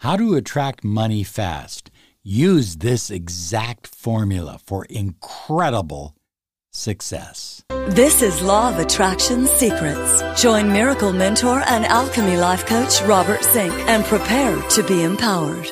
How to attract money fast. Use this exact formula for incredible success. This is Law of Attraction Secrets. Join Miracle Mentor and Alchemy Life Coach Robert Zink and prepare to be empowered.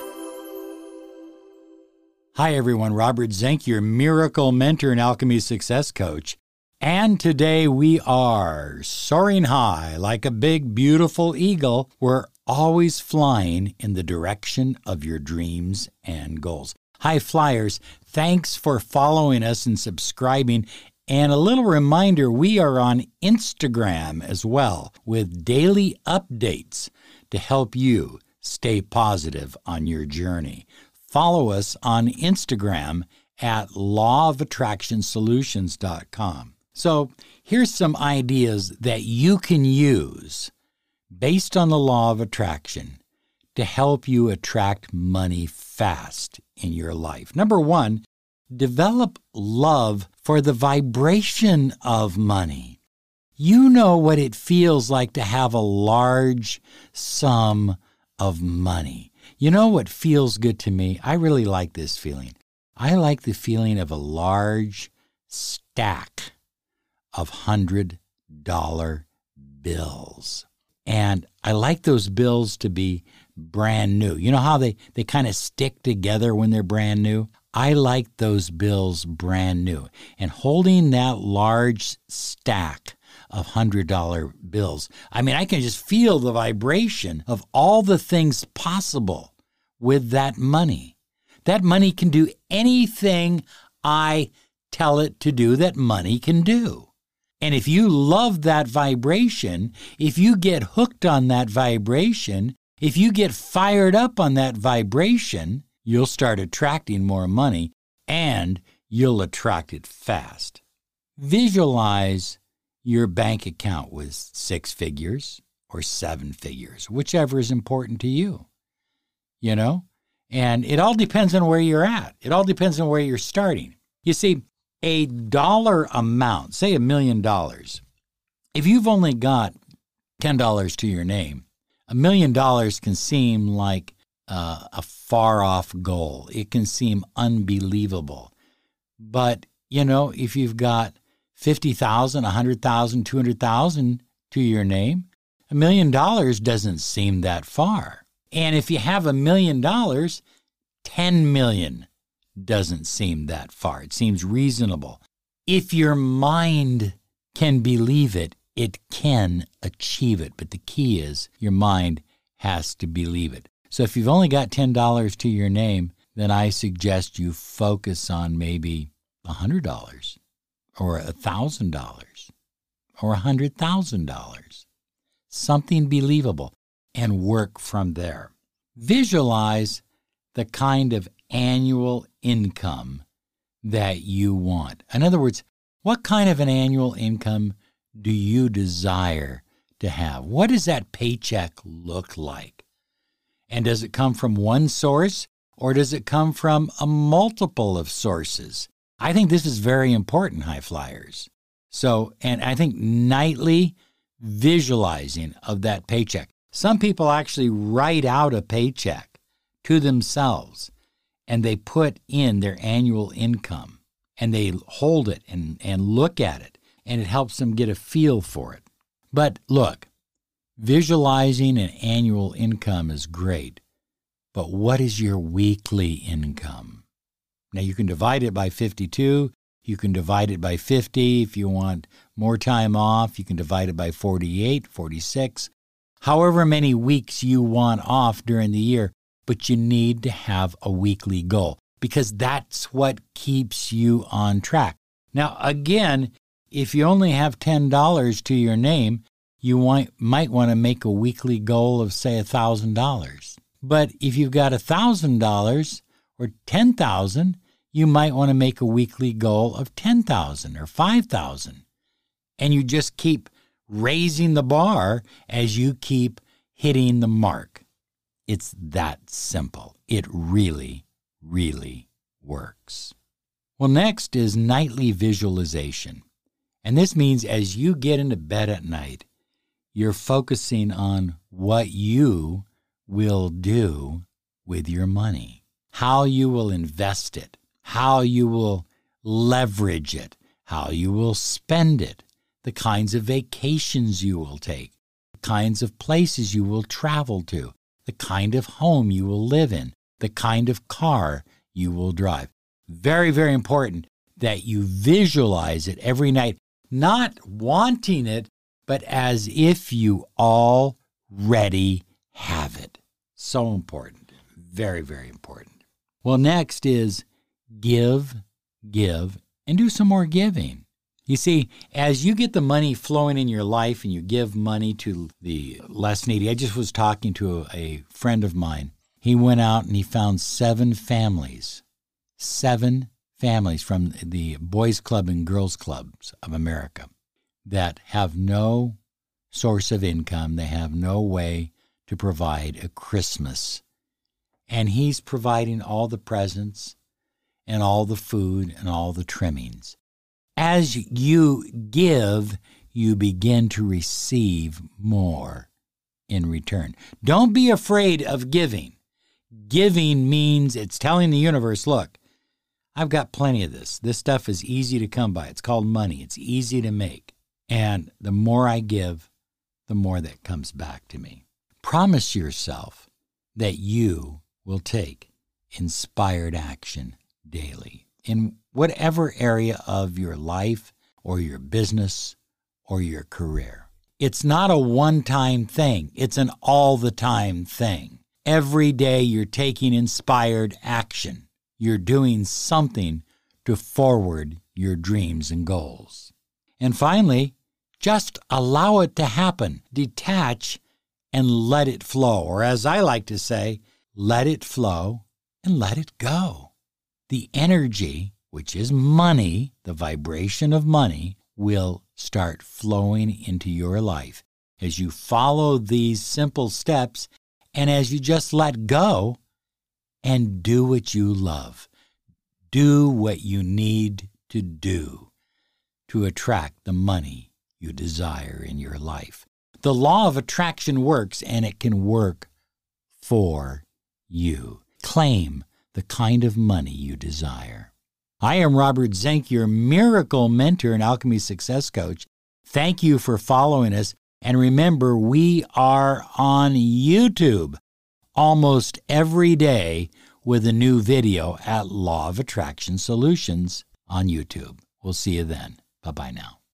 Hi, everyone. Robert Zink, your Miracle Mentor and Alchemy Success Coach. And today we are soaring high like a big, beautiful eagle. We're always flying in the direction of your dreams and goals. High flyers, thanks for following us and subscribing. And a little reminder we are on Instagram as well with daily updates to help you stay positive on your journey. Follow us on Instagram at lawofattractionsolutions.com. So here's some ideas that you can use based on the law of attraction to help you attract money fast in your life. Number one, develop love for the vibration of money. You know what it feels like to have a large sum of money. You know what feels good to me? I really like this feeling. I like the feeling of a large stack of $100 bills. And I like those bills to be brand new. You know how they, they kind of stick together when they're brand new? I like those bills brand new. And holding that large stack of $100 bills, I mean, I can just feel the vibration of all the things possible with that money. That money can do anything I tell it to do that money can do. And if you love that vibration, if you get hooked on that vibration, if you get fired up on that vibration, you'll start attracting more money and you'll attract it fast. Visualize your bank account with six figures or seven figures, whichever is important to you. You know? And it all depends on where you're at. It all depends on where you're starting. You see, a dollar amount, say a million dollars, if you've only got $10 to your name, a million dollars can seem like uh, a far off goal. It can seem unbelievable. But, you know, if you've got 50,000, 100,000, 200,000 to your name, a million dollars doesn't seem that far. And if you have a million dollars, 10 million doesn't seem that far. It seems reasonable. If your mind can believe it, it can achieve it. But the key is your mind has to believe it. So if you've only got $10 to your name, then I suggest you focus on maybe $100 or $1,000 or $100,000. Something believable and work from there. Visualize the kind of annual income that you want. In other words, what kind of an annual income do you desire to have? What does that paycheck look like? And does it come from one source or does it come from a multiple of sources? I think this is very important, high flyers. So, and I think nightly visualizing of that paycheck. Some people actually write out a paycheck to themselves and they put in their annual income and they hold it and, and look at it and it helps them get a feel for it. But look, visualizing an annual income is great, but what is your weekly income? Now you can divide it by 52. You can divide it by 50 if you want more time off. You can divide it by 48, 46. However many weeks you want off during the year, but you need to have a weekly goal because that's what keeps you on track. Now, again, if you only have $10 to your name, you might, might want to make a weekly goal of, say, $1,000. But if you've got $1,000 or 10000 you might want to make a weekly goal of 10000 or 5000 And you just keep raising the bar as you keep hitting the mark. It's that simple. It really, really works. Well, next is nightly visualization. And this means as you get into bed at night, you're focusing on what you will do with your money, how you will invest it, how you will leverage it, how you will spend it, the kinds of vacations you will take, the kinds of places you will travel to, the kind of home you will live in, the kind of car you will drive. Very, very important that you visualize it every night, not wanting it, but as if you already have it. So important. Very, very important. Well, next is give, give, and do some more giving. You see, as you get the money flowing in your life and you give money to the less needy, I just was talking to a friend of mine. He went out and he found seven families, seven families from the Boys Club and Girls Clubs of America that have no source of income. They have no way to provide a Christmas. And he's providing all the presents and all the food and all the trimmings. As you give, you begin to receive more in return. Don't be afraid of giving. Giving means it's telling the universe, look, I've got plenty of this. This stuff is easy to come by. It's called money, it's easy to make. And the more I give, the more that comes back to me. Promise yourself that you will take inspired action daily in whatever area of your life or your business or your career. It's not a one time thing, it's an all the time thing. Every day you're taking inspired action. You're doing something to forward your dreams and goals. And finally, just allow it to happen. Detach and let it flow. Or as I like to say, let it flow and let it go. The energy, which is money, the vibration of money, will start flowing into your life as you follow these simple steps and as you just let go and do what you love. Do what you need to do to attract the money you desire in your life. The law of attraction works and it can work for you. Claim the kind of money you desire. I am Robert Zink, your miracle mentor and alchemy success coach. Thank you for following us. And remember, we are on YouTube almost every day with a new video at Law of Attraction Solutions on YouTube. We'll see you then. Bye bye now.